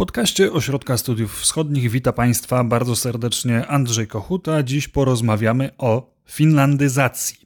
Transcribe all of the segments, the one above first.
podcaście Ośrodka Studiów Wschodnich wita Państwa bardzo serdecznie Andrzej Kochuta. Dziś porozmawiamy o finlandyzacji.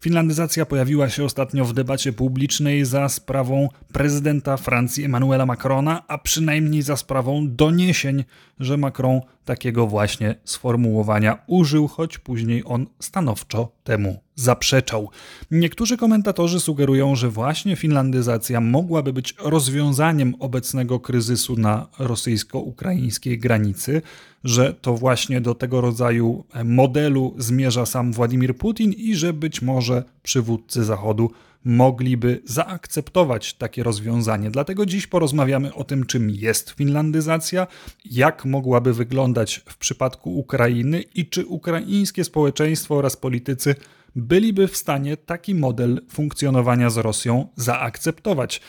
Finlandyzacja pojawiła się ostatnio w debacie publicznej za sprawą prezydenta Francji Emmanuela Macrona, a przynajmniej za sprawą doniesień, że Macron takiego właśnie sformułowania użył, choć później on stanowczo temu zaprzeczał. Niektórzy komentatorzy sugerują, że właśnie finlandyzacja mogłaby być rozwiązaniem obecnego kryzysu na rosyjsko-ukraińskiej granicy, że to właśnie do tego rodzaju modelu zmierza sam Władimir Putin i że być może przywódcy Zachodu mogliby zaakceptować takie rozwiązanie. Dlatego dziś porozmawiamy o tym, czym jest finlandyzacja, jak mogłaby wyglądać w przypadku Ukrainy i czy ukraińskie społeczeństwo oraz politycy byliby w stanie taki model funkcjonowania z Rosją zaakceptować.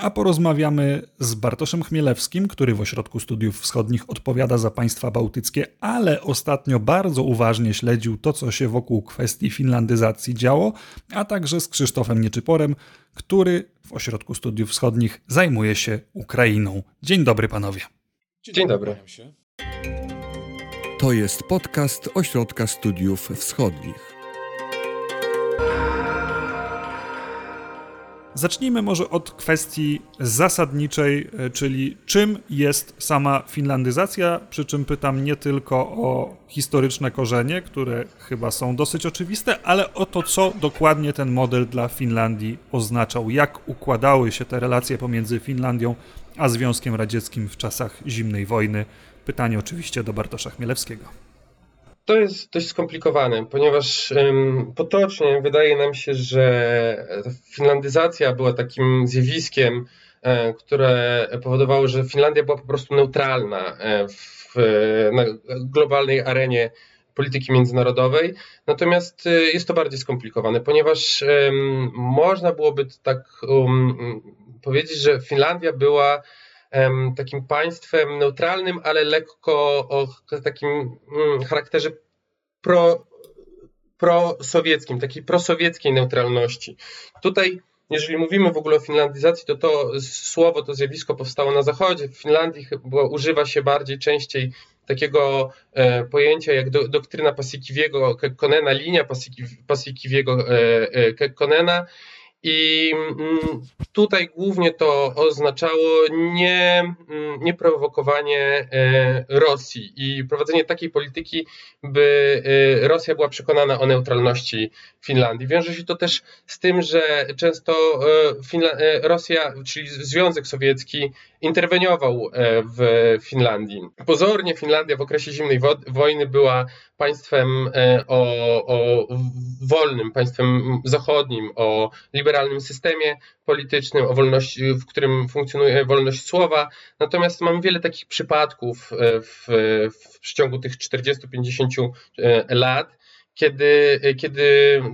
A porozmawiamy z Bartoszem Chmielewskim, który w Ośrodku Studiów Wschodnich odpowiada za państwa bałtyckie, ale ostatnio bardzo uważnie śledził to, co się wokół kwestii finlandyzacji działo, a także z Krzysztofem Nieczyporem, który w Ośrodku Studiów Wschodnich zajmuje się Ukrainą. Dzień dobry panowie. Dzień dobry. To jest podcast Ośrodka Studiów Wschodnich. Zacznijmy może od kwestii zasadniczej, e, czyli czym jest sama finlandyzacja, przy czym pytam nie tylko o historyczne korzenie, które chyba są dosyć oczywiste, ale o to, co dokładnie ten model dla Finlandii oznaczał, jak układały się te relacje pomiędzy Finlandią a Związkiem Radzieckim w czasach zimnej wojny. Pytanie oczywiście do Bartosza Chmielewskiego. To jest dość skomplikowane, ponieważ potocznie wydaje nam się, że finlandyzacja była takim zjawiskiem, e, które powodowało, że Finlandia była po prostu neutralna e, w, na globalnej arenie polityki międzynarodowej. Natomiast e, jest to bardziej skomplikowane, ponieważ można byłoby tak um, powiedzieć, że Finlandia była takim państwem neutralnym, ale lekko o takim mm, charakterze pro, prosowieckim, takiej prosowieckiej neutralności. Tutaj jeżeli mówimy w ogóle o finlandyzacji, to to słowo, to zjawisko powstało na zachodzie. W Finlandii chyba używa się bardziej częściej takiego e, pojęcia jak do, doktryna Pasikiwiego Kekkonena, linia Pasikiwiego e, e, Kekkonena. I mm, tutaj głównie to oznaczało nie, mm, nie prowokowanie e, Rosji i prowadzenie takiej polityki, by e, Rosja była przekonana o neutralności Finlandii. Wiąże się to też z tym, że często e, Rosja, czyli Związek Sowiecki, interweniował w Finlandii. Pozornie Finlandia w okresie zimnej wojny była państwem o, o wolnym, państwem zachodnim, o liberalnym systemie politycznym, o wolności, w którym funkcjonuje wolność słowa. Natomiast mamy wiele takich przypadków e, w, w przeciągu tych 40-50 e, lat, kiedy, kiedy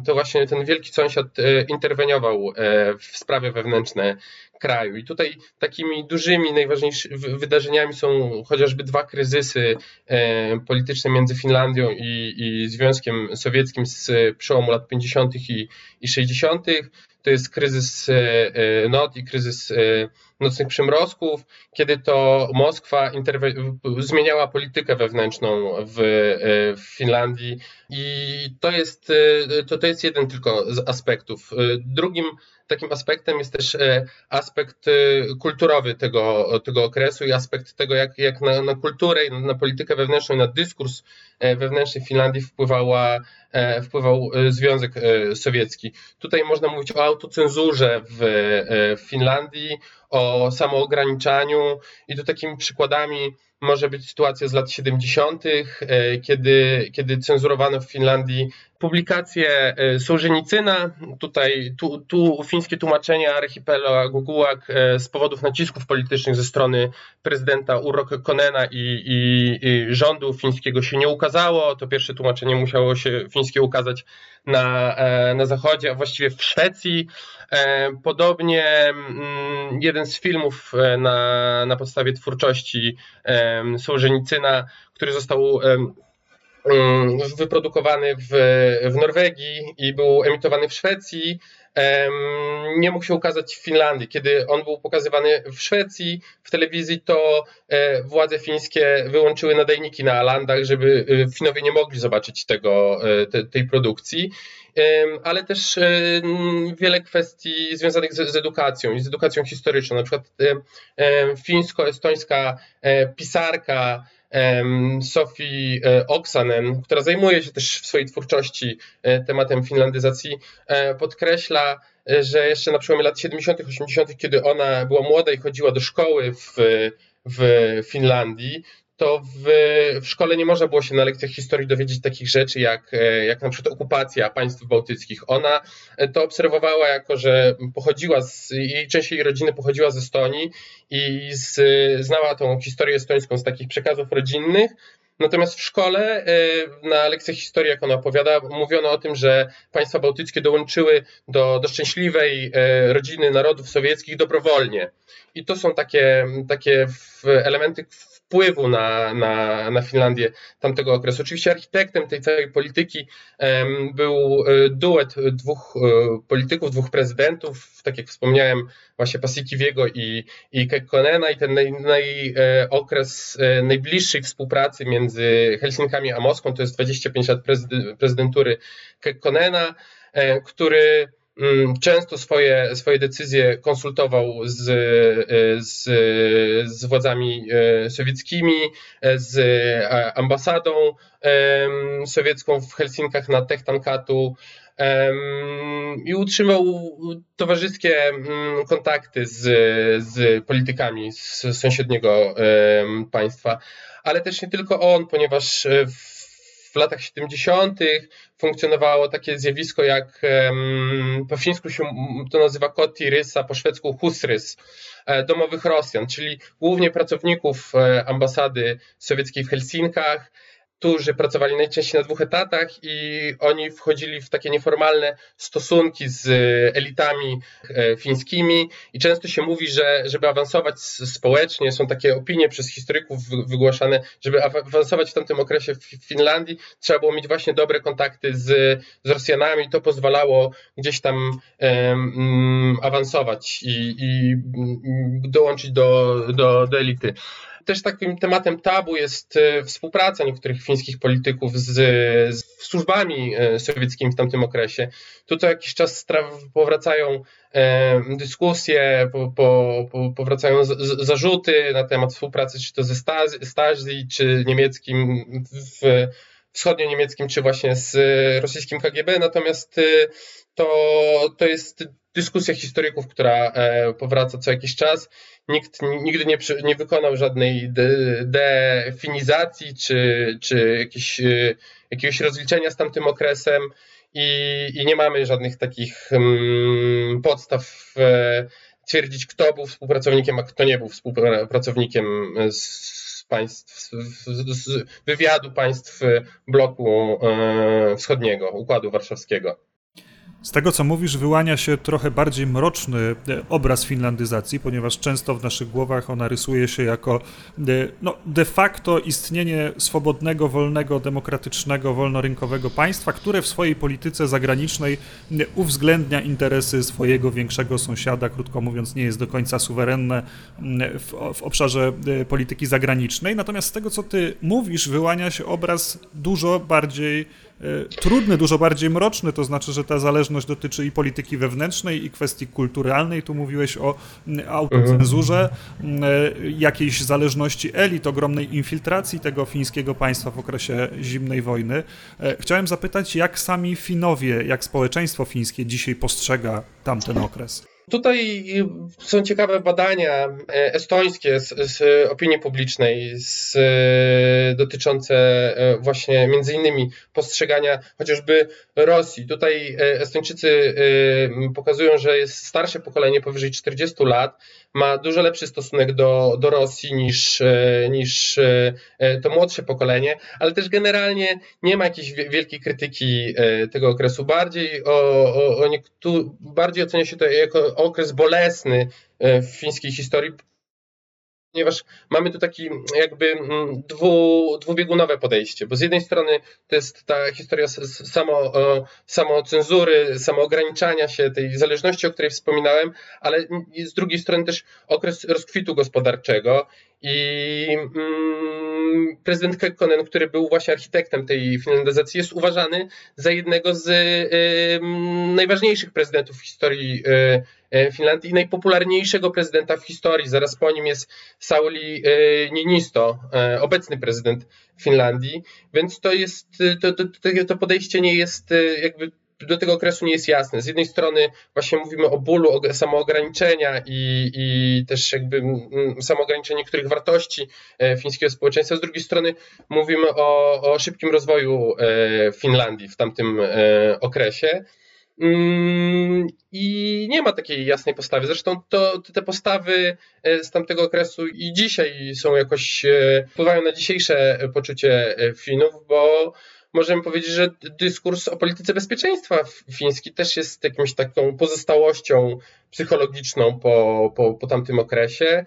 to właśnie ten wielki sąsiad e, interweniował w sprawy wewnętrzne kraju. I tutaj takimi dużymi, najważniejszymi wydarzeniami są chociażby dwa kryzysy polityczne między Finlandią i, i Związkiem Sowieckim z przełomu lat 50. i, i 60 to jest kryzys e, e, NOT i kryzys e, nocnych przymrozków, kiedy to Moskwa zmieniała politykę wewnętrzną w, w, Finlandii i to jest, to, to jest jeden tylko z aspektów. Drugim takim aspektem jest też aspekt kulturowy tego, tego okresu i aspekt tego, jak, jak na, na kulturę i na politykę wewnętrzną i na dyskurs wewnętrzny w Finlandii wpływała, wpływał Związek Sowiecki. Tutaj można mówić o autocenzurze w, e, w Finlandii, o samoograniczaniu i tu takimi przykładami może być sytuacja z lat 70., e, kiedy, kiedy cenzurowano w Finlandii publikacje e, Sołżenicyna, tutaj tu, tu fińskie tłumaczenie archipelagu Gułak z powodów nacisków politycznych ze strony prezydenta Urho Konena i, i, i, rządu fińskiego się nie ukazało. To pierwsze tłumaczenie musiało się fińskie ukazać na, na zachodzie, a właściwie w Szwecji. Podobnie mm, jeden z filmów e, na, na podstawie twórczości Sołżenicyna, który został wyprodukowany w, w Norwegii i był emitowany w Szwecji, nie mógł się ukazać w Finlandii. Kiedy on był pokazywany w Szwecji w telewizji, to e, władze fińskie wyłączyły nadajniki na Alandach, żeby e, Finowie nie mogli zobaczyć tego, e, te, tej produkcji. Ale też wiele kwestii związanych z, edukacją i z edukacją historyczną. Na przykład fińsko-estońska pisarka Sofii Oksanen, która zajmuje się też w swojej twórczości tematem finlandyzacji, podkreśla, że jeszcze na przełomie lat 70., 80., kiedy ona była młoda i chodziła do szkoły w, w Finlandii, to w, w, szkole nie można było się na lekcjach historii dowiedzieć takich rzeczy, jak, jak na przykład okupacja państw bałtyckich. Ona to obserwowała jako, że pochodziła z, jej część jej rodziny pochodziła z Estonii i z, znała tą historię estońską z takich przekazów rodzinnych, Natomiast w szkole y, na lekcjach historii, jak ona opowiada, mówiono o tym, że państwa bałtyckie dołączyły do, do szczęśliwej rodziny narodów sowieckich dobrowolnie. I to są takie, takie elementy wpływu na, na, na Finlandię tamtego okresu. Oczywiście architektem tej całej polityki był y, duet dwóch polityków, dwóch prezydentów, tak jak wspomniałem, właśnie Pasikiwiego i, i Kekkonena i ten naj, naj, e, okres e, najbliższej współpracy między Helsinkami a Moskwą, to jest 25 lat prezydentury Kekkonena, e, który często swoje, swoje decyzje konsultował z, z, z władzami sowieckimi, z ambasadą sowiecką w Helsinkach na Techtankatu, i utrzymał towarzyskie mm, kontakty z, z politykami z sąsiedniego państwa. Ale też nie tylko on, ponieważ w latach 70. funkcjonowało takie zjawisko jak po fińsku się to nazywa koti rysa, po szwedzku husrys, e, domowych Rosjan, czyli głównie pracowników e, ambasady sowieckiej w Helsinkach, którzy pracowali najczęściej na dwóch etatach i oni wchodzili w takie nieformalne stosunki z elitami e, fińskimi. I często się mówi, że żeby awansować społecznie, są takie opinie przez historyków wygłaszane, żeby awansować w tamtym okresie w Finlandii, trzeba było mieć właśnie dobre kontakty z, z Rosjanami, to pozwalało gdzieś tam um, awansować i, i dołączyć do, do, do elity też takim tematem tabu jest e, współpraca niektórych fińskich polityków z, z służbami e, sowieckimi w tamtym okresie. Tu co jakiś czas powracają e, dyskusje, po, po, powracają z, zarzuty na temat współpracy, czy to ze Stasi, czy niemieckim w wschodnio-niemieckim, czy właśnie z rosyjskim KGB, natomiast to, to jest dyskusja historyków, która powraca co jakiś czas nikt nigdy nie, nie wykonał żadnej de, definizacji czy, czy jakiś, y, jakiegoś rozliczenia z tamtym okresem i, i nie mamy żadnych takich um, podstaw e, twierdzić, kto był współpracownikiem, a kto nie był współpracownikiem z państw, z wywiadu państw bloku e, wschodniego, Układu Warszawskiego. Z tego, co mówisz, wyłania się trochę bardziej mroczny e, obraz finlandyzacji, ponieważ często w naszych głowach ona rysuje się jako e, no, de facto istnienie swobodnego, wolnego, demokratycznego, wolnorynkowego państwa, które w swojej polityce zagranicznej e, uwzględnia interesy swojego większego sąsiada, krótko mówiąc, nie jest do końca suwerenne w, w obszarze polityki zagranicznej. Natomiast z tego, co ty mówisz, wyłania się obraz dużo bardziej E, trudny, dużo bardziej mroczny, to znaczy, że ta zależność dotyczy i polityki wewnętrznej, i kwestii kulturalnej. Tu mówiłeś o autocenzurze, e, jakiejś zależności elit, ogromnej infiltracji tego fińskiego państwa w okresie zimnej wojny. E, chciałem zapytać, jak sami Finowie, jak społeczeństwo fińskie dzisiaj postrzega tamten okres? Tutaj są ciekawe badania e, estońskie z, z opinii publicznej z, e, dotyczące e, właśnie między innymi postrzegania chociażby Rosji. Tutaj Estończycy pokazują, że jest starsze pokolenie powyżej 40 lat, ma dużo lepszy stosunek do, do Rosji niż, niż to młodsze pokolenie, ale też generalnie nie ma jakiejś wielkiej krytyki tego okresu. Bardziej, o, o, o bardziej ocenia się to jako okres bolesny e, w fińskiej historii, ponieważ mamy tu taki jakby mm, dwu, dwubiegunowe podejście, bo z jednej strony to jest ta historia samo, samocenzury, samoograniczania się, tej zależności, o której wspominałem, ale z drugiej strony też okres rozkwitu gospodarczego i mm, prezydent Kekkonen, który był właśnie architektem tej finlandyzacji, jest uważany za jednego z y, najważniejszych prezydentów w historii y, y, Finlandii i najpopularniejszego prezydenta w historii. Zaraz po nim jest Sauli y, Niinisto, y, obecny prezydent Finlandii, więc to jest, to, to, to podejście nie jest jakby do tego okresu nie jest jasne. Z jednej strony właśnie mówimy o bólu o samoograniczenia i, i też jakby mm, samoograniczeniu niektórych wartości e, fińskiego społeczeństwa, z drugiej strony mówimy o, o szybkim rozwoju e, Finlandii w tamtym e, okresie. Mm, I nie ma takiej jasnej postawy. Zresztą to, te postawy z tamtego okresu i dzisiaj są jakoś, wpływają na dzisiejsze poczucie Finów, bo możemy powiedzieć, że dyskurs o polityce bezpieczeństwa fiński też jest jakimś taką pozostałością psychologiczną po, po, po tamtym okresie.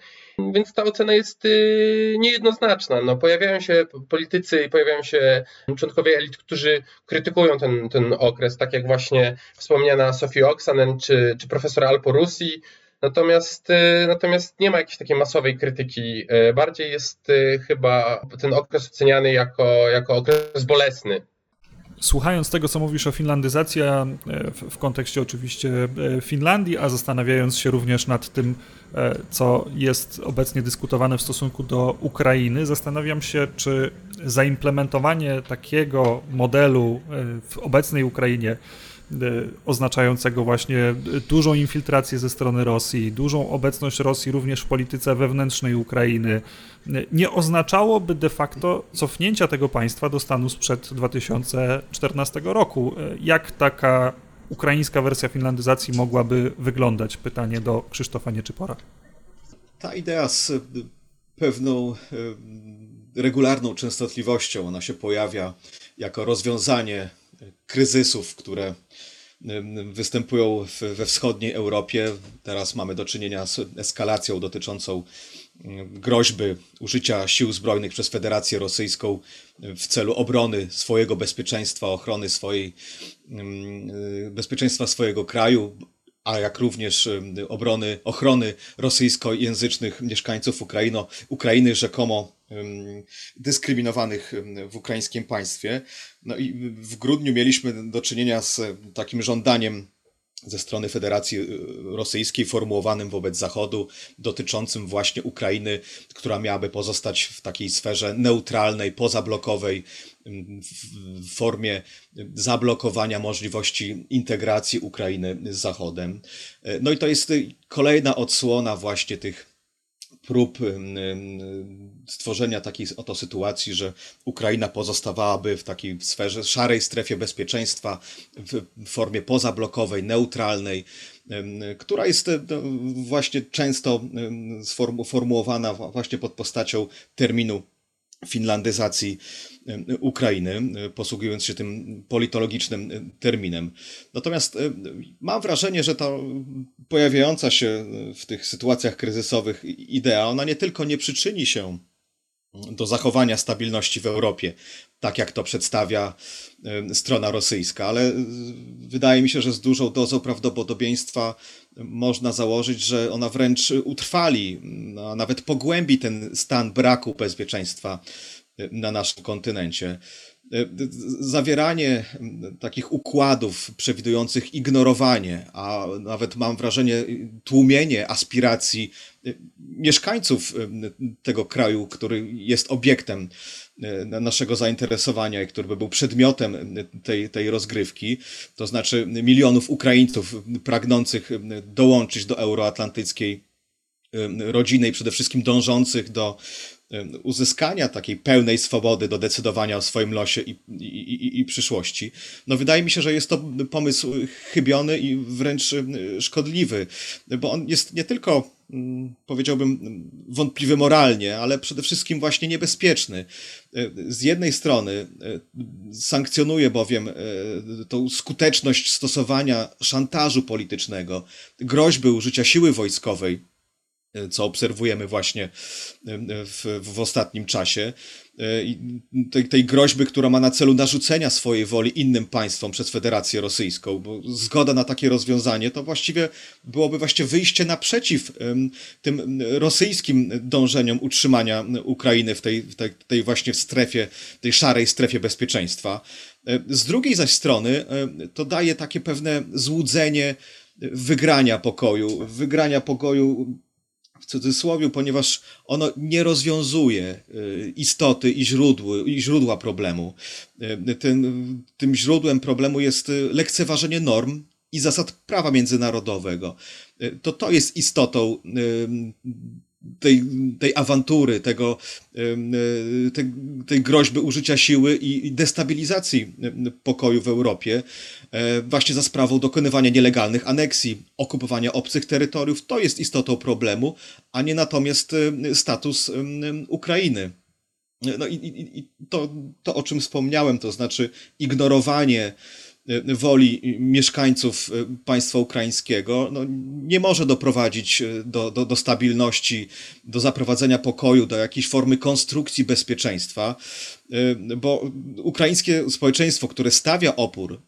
Więc ta ocena jest y, niejednoznaczna. No, pojawiają się politycy i pojawiają się członkowie elit, którzy krytykują ten, ten okres, tak jak właśnie wspomniana Sofia Oksanen czy, czy profesor Alpo Rusi, Natomiast, y, natomiast nie ma jakiejś takiej masowej krytyki. Y, bardziej jest y, chyba ten okres oceniany jako, jako okres bolesny. Słuchając tego, co mówisz o finlandyzacji, w, w kontekście oczywiście Finlandii, a zastanawiając się również nad tym, co jest obecnie dyskutowane w stosunku do Ukrainy, zastanawiam się, czy zaimplementowanie takiego modelu w obecnej Ukrainie E, oznaczającego właśnie dużą infiltrację ze strony Rosji, dużą obecność Rosji również w polityce wewnętrznej Ukrainy, nie oznaczałoby de facto cofnięcia tego państwa do stanu sprzed 2014 roku. E, jak taka ukraińska wersja finlandyzacji mogłaby wyglądać? Pytanie do Krzysztofa Nieczypora. Ta idea z pewną e, regularną częstotliwością, ona się pojawia jako rozwiązanie kryzysów, które występują we wschodniej Europie. Teraz mamy do czynienia z eskalacją dotyczącą groźby użycia sił zbrojnych przez Federację Rosyjską w celu obrony swojego bezpieczeństwa, ochrony swojej bezpieczeństwa swojego kraju, a jak również obrony, ochrony rosyjskojęzycznych mieszkańców Ukraino, Ukrainy rzekomo dyskryminowanych w ukraińskim państwie. No i w grudniu mieliśmy do czynienia z takim żądaniem ze strony Federacji y, Rosyjskiej formułowanym wobec Zachodu, dotyczącym właśnie Ukrainy, która miałaby pozostać w takiej sferze neutralnej, pozablokowej, w formie zablokowania możliwości integracji Ukrainy z Zachodem. No i to jest kolejna odsłona właśnie tych prób stworzenia takiej oto sytuacji, że Ukraina pozostawałaby w takiej sferze, szarej strefie bezpieczeństwa w formie pozablokowej, neutralnej, która jest no, właśnie często sformułowana właśnie pod postacią terminu finlandyzacji Ukrainy, posługując się tym politologicznym terminem. Natomiast mam wrażenie, że ta pojawiająca się w tych sytuacjach kryzysowych idea, ona nie tylko nie przyczyni się do zachowania stabilności w Europie, tak jak to przedstawia strona rosyjska, ale wydaje mi się, że z dużą dozą prawdopodobieństwa można założyć, że ona wręcz utrwali, a nawet pogłębi ten stan braku bezpieczeństwa na naszym kontynencie. Zawieranie takich układów przewidujących ignorowanie, a nawet mam wrażenie tłumienie aspiracji mieszkańców tego kraju, który jest obiektem naszego zainteresowania i który by był przedmiotem tej, tej rozgrywki, to znaczy milionów Ukraińców pragnących dołączyć do euroatlantyckiej rodziny i przede wszystkim dążących do uzyskania takiej pełnej swobody do decydowania o swoim losie i, i, i, przyszłości. No wydaje mi się, że jest to pomysł chybiony i wręcz szkodliwy, bo on jest nie tylko mm, powiedziałbym wątpliwy moralnie, ale przede wszystkim właśnie niebezpieczny. Z jednej strony e, sankcjonuje bowiem e, tą skuteczność stosowania szantażu politycznego, groźby użycia siły wojskowej co obserwujemy właśnie w, w ostatnim czasie. Tej, tej groźby, która ma na celu narzucenia swojej woli innym państwom przez Federację Rosyjską, bo zgoda na takie rozwiązanie to właściwie byłoby właściwie wyjście naprzeciw tym rosyjskim dążeniom utrzymania Ukrainy w tej, tej, tej właśnie strefie, tej szarej strefie bezpieczeństwa. Z drugiej zaś strony to daje takie pewne złudzenie wygrania pokoju, wygrania pokoju w cudzysłowie, ponieważ ono nie rozwiązuje y, istoty i, źródły, i źródła problemu. Y, tym, tym źródłem problemu jest y, lekceważenie norm i zasad prawa międzynarodowego. To to jest istotą tej, tej awantury, tego, tej, tej groźby użycia siły i destabilizacji pokoju w Europie, e, właśnie za sprawą dokonywania nielegalnych aneksji, okupowania obcych terytoriów, to jest istotą problemu, a nie natomiast status Ukrainy. No i, i, i to, to, o czym wspomniałem, to znaczy ignorowanie woli mieszkańców y, państwa ukraińskiego no, nie może doprowadzić y, do, do, do stabilności, do zaprowadzenia pokoju, do jakiejś formy konstrukcji bezpieczeństwa, bo ukraińskie społeczeństwo, które stawia opór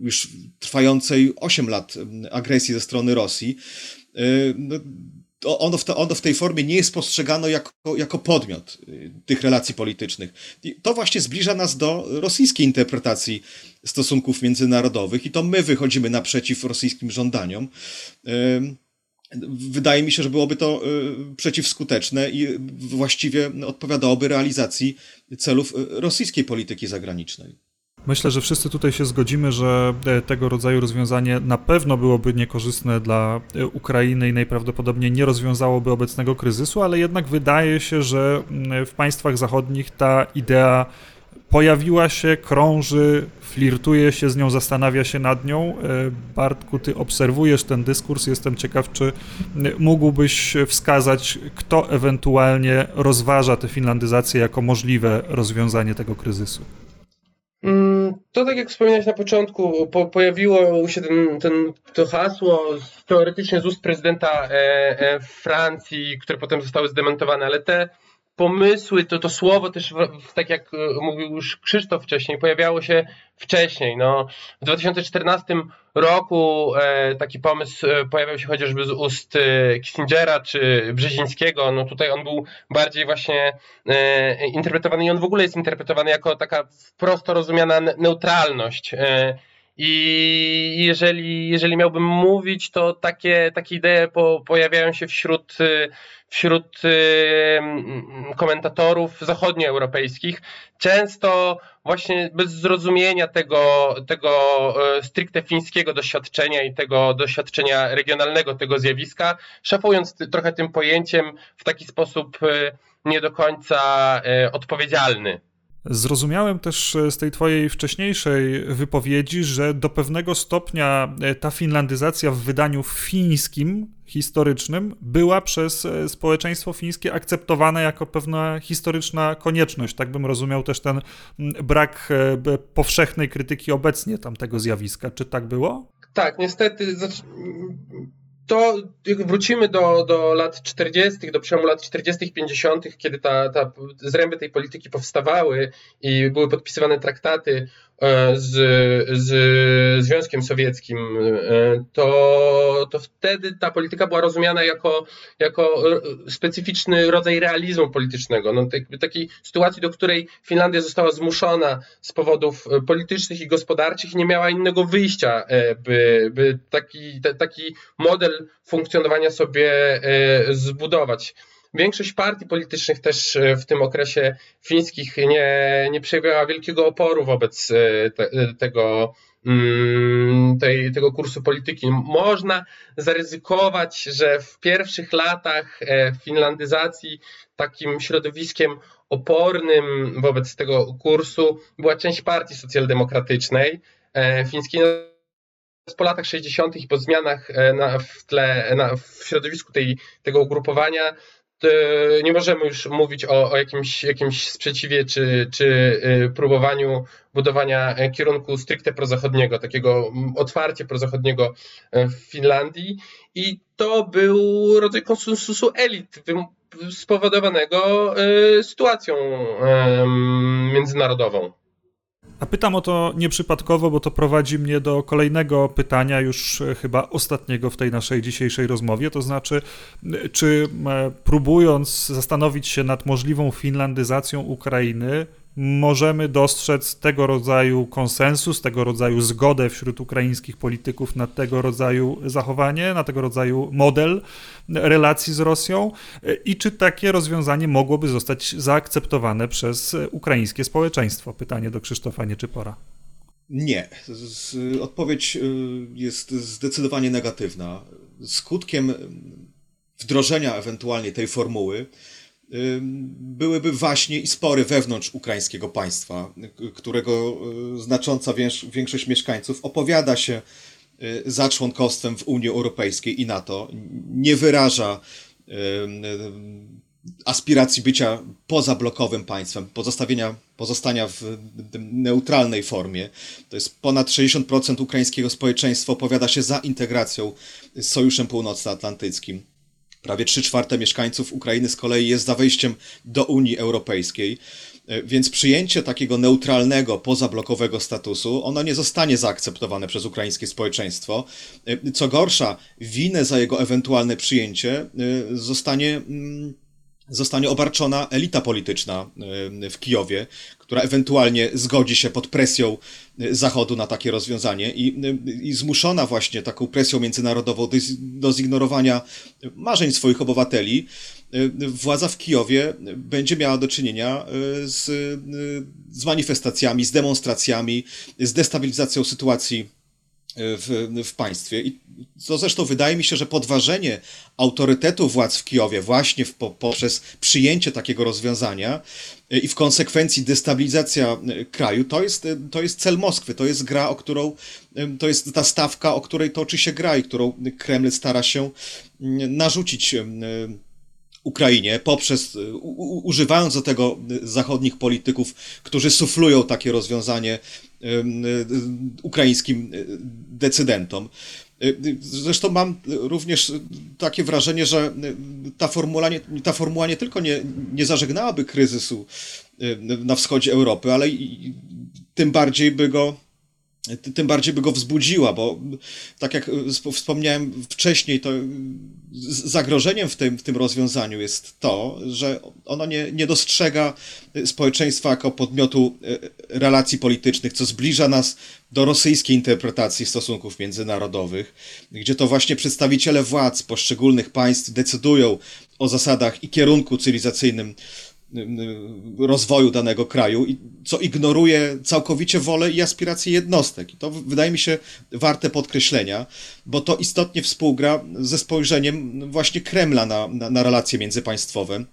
już trwającej 8 lat agresji ze strony Rosji, no, ono w, to, ono w tej formie nie jest postrzegane jako, jako podmiot y, tych relacji politycznych. I to właśnie zbliża nas do rosyjskiej interpretacji stosunków międzynarodowych i to my wychodzimy naprzeciw rosyjskim żądaniom. Wydaje mi się, że byłoby to y, przeciwskuteczne i właściwie odpowiadałoby realizacji celów y, rosyjskiej polityki zagranicznej. Myślę, że wszyscy tutaj się zgodzimy, że e, tego rodzaju rozwiązanie na pewno byłoby niekorzystne dla e, Ukrainy i najprawdopodobniej nie rozwiązałoby obecnego kryzysu, ale jednak wydaje się, że mm, w państwach zachodnich ta idea pojawiła się, krąży, flirtuje się z nią, zastanawia się nad nią. E, Bartku, ty obserwujesz ten dyskurs, jestem ciekaw, czy mógłbyś wskazać, kto ewentualnie rozważa tę finlandyzację jako możliwe rozwiązanie tego kryzysu. To tak jak wspomniałeś na początku, po, pojawiło się ten, ten, to hasło teoretycznie z ust prezydenta e, e, Francji, które potem zostały zdementowane, ale te pomysły, to, to słowo też, tak jak e, mówił już Krzysztof wcześniej, pojawiało się wcześniej. No, w 2014 roku e, taki pomysł e, pojawiał się chociażby z ust e, Kissingera czy Brzezińskiego. No tutaj on był bardziej właśnie interpretowany i on w ogóle jest interpretowany jako taka prosto rozumiana neutralność. I jeżeli, jeżeli miałbym mówić, to takie, takie idee po, pojawiają się wśród, wśród komentatorów zachodnioeuropejskich. Często właśnie bez zrozumienia tego, tego e, stricte fińskiego doświadczenia i tego doświadczenia regionalnego tego zjawiska, szafując trochę tym pojęciem w taki sposób e, nie do końca e, odpowiedzialny. Zrozumiałem też e, z tej twojej wcześniejszej wypowiedzi, że do pewnego stopnia e, ta finlandyzacja w wydaniu fińskim, historycznym, była przez e, społeczeństwo fińskie akceptowana jako pewna historyczna konieczność. Tak bym rozumiał też ten brak powszechnej krytyki obecnie tamtego zjawiska. Czy tak było? Tak, niestety to jak wrócimy do, do lat 40., do przełomu lat 40., 50., kiedy ta, ta zręby tej polityki powstawały i były podpisywane traktaty z, z Związkiem Sowieckim, e, to, to wtedy ta polityka była rozumiana jako, jako specyficzny rodzaj realizmu politycznego. No, takiej sytuacji, do której Finlandia została zmuszona z powodów politycznych i gospodarczych i nie miała innego wyjścia, e, by, by taki, taki model funkcjonowania sobie zbudować. Większość partii politycznych też e, w tym okresie fińskich nie, nie przejawiała wielkiego oporu wobec e, te, e, tego, mm, tej, tego kursu polityki. Można zaryzykować, że w pierwszych latach finlandyzacji takim środowiskiem opornym wobec tego kursu była część partii socjaldemokratycznej fińskiej. Po latach 60. i po zmianach na, w tle, na, w środowisku tej, tego ugrupowania nie możemy już mówić o, o jakimś, jakimś sprzeciwie czy, czy próbowaniu budowania kierunku stricte prozachodniego, takiego otwarcie prozachodniego w Finlandii. I to był rodzaj konsensusu elit spowodowanego sytuacją międzynarodową. A pytam o to nieprzypadkowo, bo to prowadzi mnie do kolejnego pytania, już e, chyba ostatniego w tej naszej dzisiejszej rozmowie. To znaczy, czy próbując zastanowić się nad możliwą finlandyzacją Ukrainy, możemy dostrzec tego rodzaju konsensus, tego rodzaju zgodę wśród ukraińskich polityków na tego rodzaju zachowanie, na tego rodzaju model relacji z Rosją i czy takie rozwiązanie mogłoby zostać zaakceptowane przez ukraińskie społeczeństwo? Pytanie do Krzysztofa Nieczypora. Nie. Odpowiedź y, jest zdecydowanie negatywna. Skutkiem wdrożenia ewentualnie tej formuły byłyby właśnie i spory wewnątrz ukraińskiego państwa, którego y, znacząca większość mieszkańców opowiada się y, za członkostwem w Unii Europejskiej i NATO, nie wyraża aspiracji bycia pozablokowym państwem, pozostawienia, pozostania w neutralnej formie. To jest ponad 60% ukraińskiego społeczeństwa opowiada się za integracją z Sojuszem Północnoatlantyckim. Prawie 3 czwarte mieszkańców Ukrainy z kolei jest za wejściem do Unii Europejskiej. E, więc przyjęcie takiego neutralnego, pozablokowego statusu, ono nie zostanie zaakceptowane przez ukraińskie społeczeństwo. E, co gorsza, winę za jego ewentualne przyjęcie e, zostanie mm, zostanie obarczona elita polityczna w Kijowie, która ewentualnie zgodzi się pod presją Zachodu na takie rozwiązanie i, i zmuszona właśnie taką presją międzynarodową do, do zignorowania marzeń swoich obywateli, władza w Kijowie będzie miała do czynienia z, z manifestacjami, z demonstracjami, z destabilizacją sytuacji w, w państwie. I to zresztą wydaje mi się, że podważenie autorytetu władz w Kijowie właśnie w, po, poprzez przyjęcie takiego rozwiązania e, i w konsekwencji destabilizacja e, kraju, to jest, e, to jest cel Moskwy, to jest gra, o którą, to jest ta stawka, o której toczy się gra i którą Kreml stara się narzucić Ukrainie poprzez, używając do tego zachodnich polityków, którzy suflują takie rozwiązanie ukraińskim decydentom. Zresztą mam również takie wrażenie, że ta formuła nie, ta formuła nie tylko nie, nie zażegnałaby kryzysu na wschodzie Europy, ale i tym bardziej by go tym bardziej by go wzbudziła, bo tak jak wspomniałem wcześniej, to zagrożeniem w tym, w tym rozwiązaniu jest to, że ono nie, nie dostrzega społeczeństwa jako podmiotu e, relacji politycznych, co zbliża nas do rosyjskiej interpretacji stosunków międzynarodowych, gdzie to właśnie przedstawiciele władz poszczególnych państw decydują o zasadach i kierunku cywilizacyjnym rozwoju danego kraju, co ignoruje całkowicie wolę i aspiracje jednostek. I to wydaje mi się warte podkreślenia, bo to istotnie współgra ze spojrzeniem właśnie Kremla na, na, na relacje międzypaństwowe.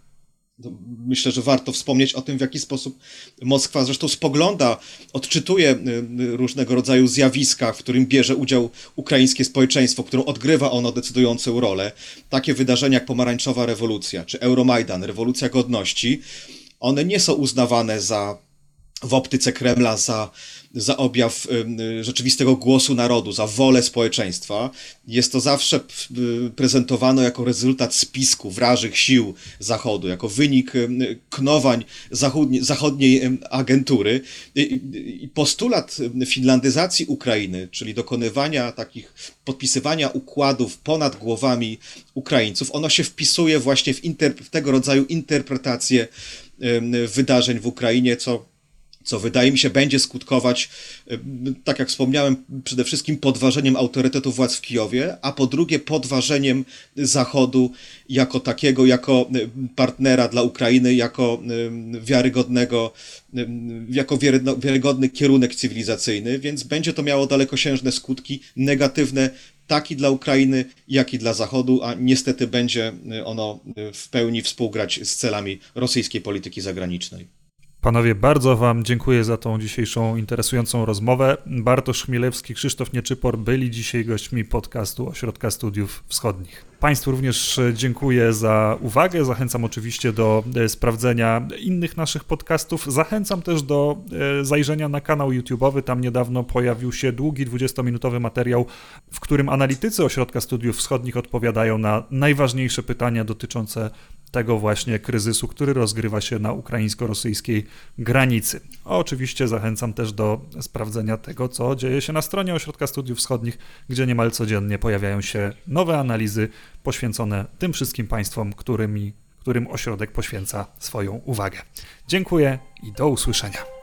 Myślę, że warto wspomnieć o tym, w jaki sposób Moskwa zresztą spogląda, odczytuje y, y, różnego rodzaju zjawiska, w którym bierze udział ukraińskie społeczeństwo, w którym odgrywa ono decydującą rolę. Takie wydarzenia jak pomarańczowa rewolucja, czy Euromajdan, rewolucja godności, one nie są uznawane za w optyce Kremla za, za objaw y, rzeczywistego głosu narodu, za wolę społeczeństwa. Jest to zawsze y, prezentowane jako rezultat spisku wrażych sił Zachodu, jako wynik y, knowań zachodniej, zachodniej agentury. I postulat finlandyzacji Ukrainy, czyli dokonywania takich, podpisywania układów ponad głowami Ukraińców, ono się wpisuje właśnie w, w tego rodzaju interpretację wydarzeń w Ukrainie, co co wydaje mi się będzie skutkować, e, tak jak wspomniałem, przede wszystkim podważeniem autorytetu władz w Kijowie, a po drugie podważeniem Zachodu jako takiego, jako e, partnera dla Ukrainy, jako e, wiarygodnego, jako wiarygodny kierunek cywilizacyjny, więc będzie to miało dalekosiężne skutki negatywne tak i dla Ukrainy, jak i dla Zachodu, a niestety będzie ono w pełni współgrać z celami rosyjskiej polityki zagranicznej. Panowie, bardzo Wam dziękuję za tą dzisiejszą interesującą rozmowę. Bartosz Chmielewski, Krzysztof Nieczypor byli dzisiaj gośćmi podcastu Ośrodka Studiów Wschodnich. Państwu również dziękuję za uwagę. Zachęcam oczywiście do e, sprawdzenia innych naszych podcastów. Zachęcam też do e, zajrzenia na kanał YouTube'owy. Tam niedawno pojawił się długi 20-minutowy materiał, w którym analitycy Ośrodka Studiów Wschodnich odpowiadają na najważniejsze pytania dotyczące tego właśnie kryzysu, który rozgrywa się na ukraińsko-rosyjskiej granicy. Oczywiście zachęcam też do sprawdzenia tego, co dzieje się na stronie Ośrodka Studiów Wschodnich, gdzie niemal codziennie pojawiają się nowe analizy poświęcone tym wszystkim państwom, którymi, którym ośrodek poświęca swoją uwagę. Dziękuję i do usłyszenia.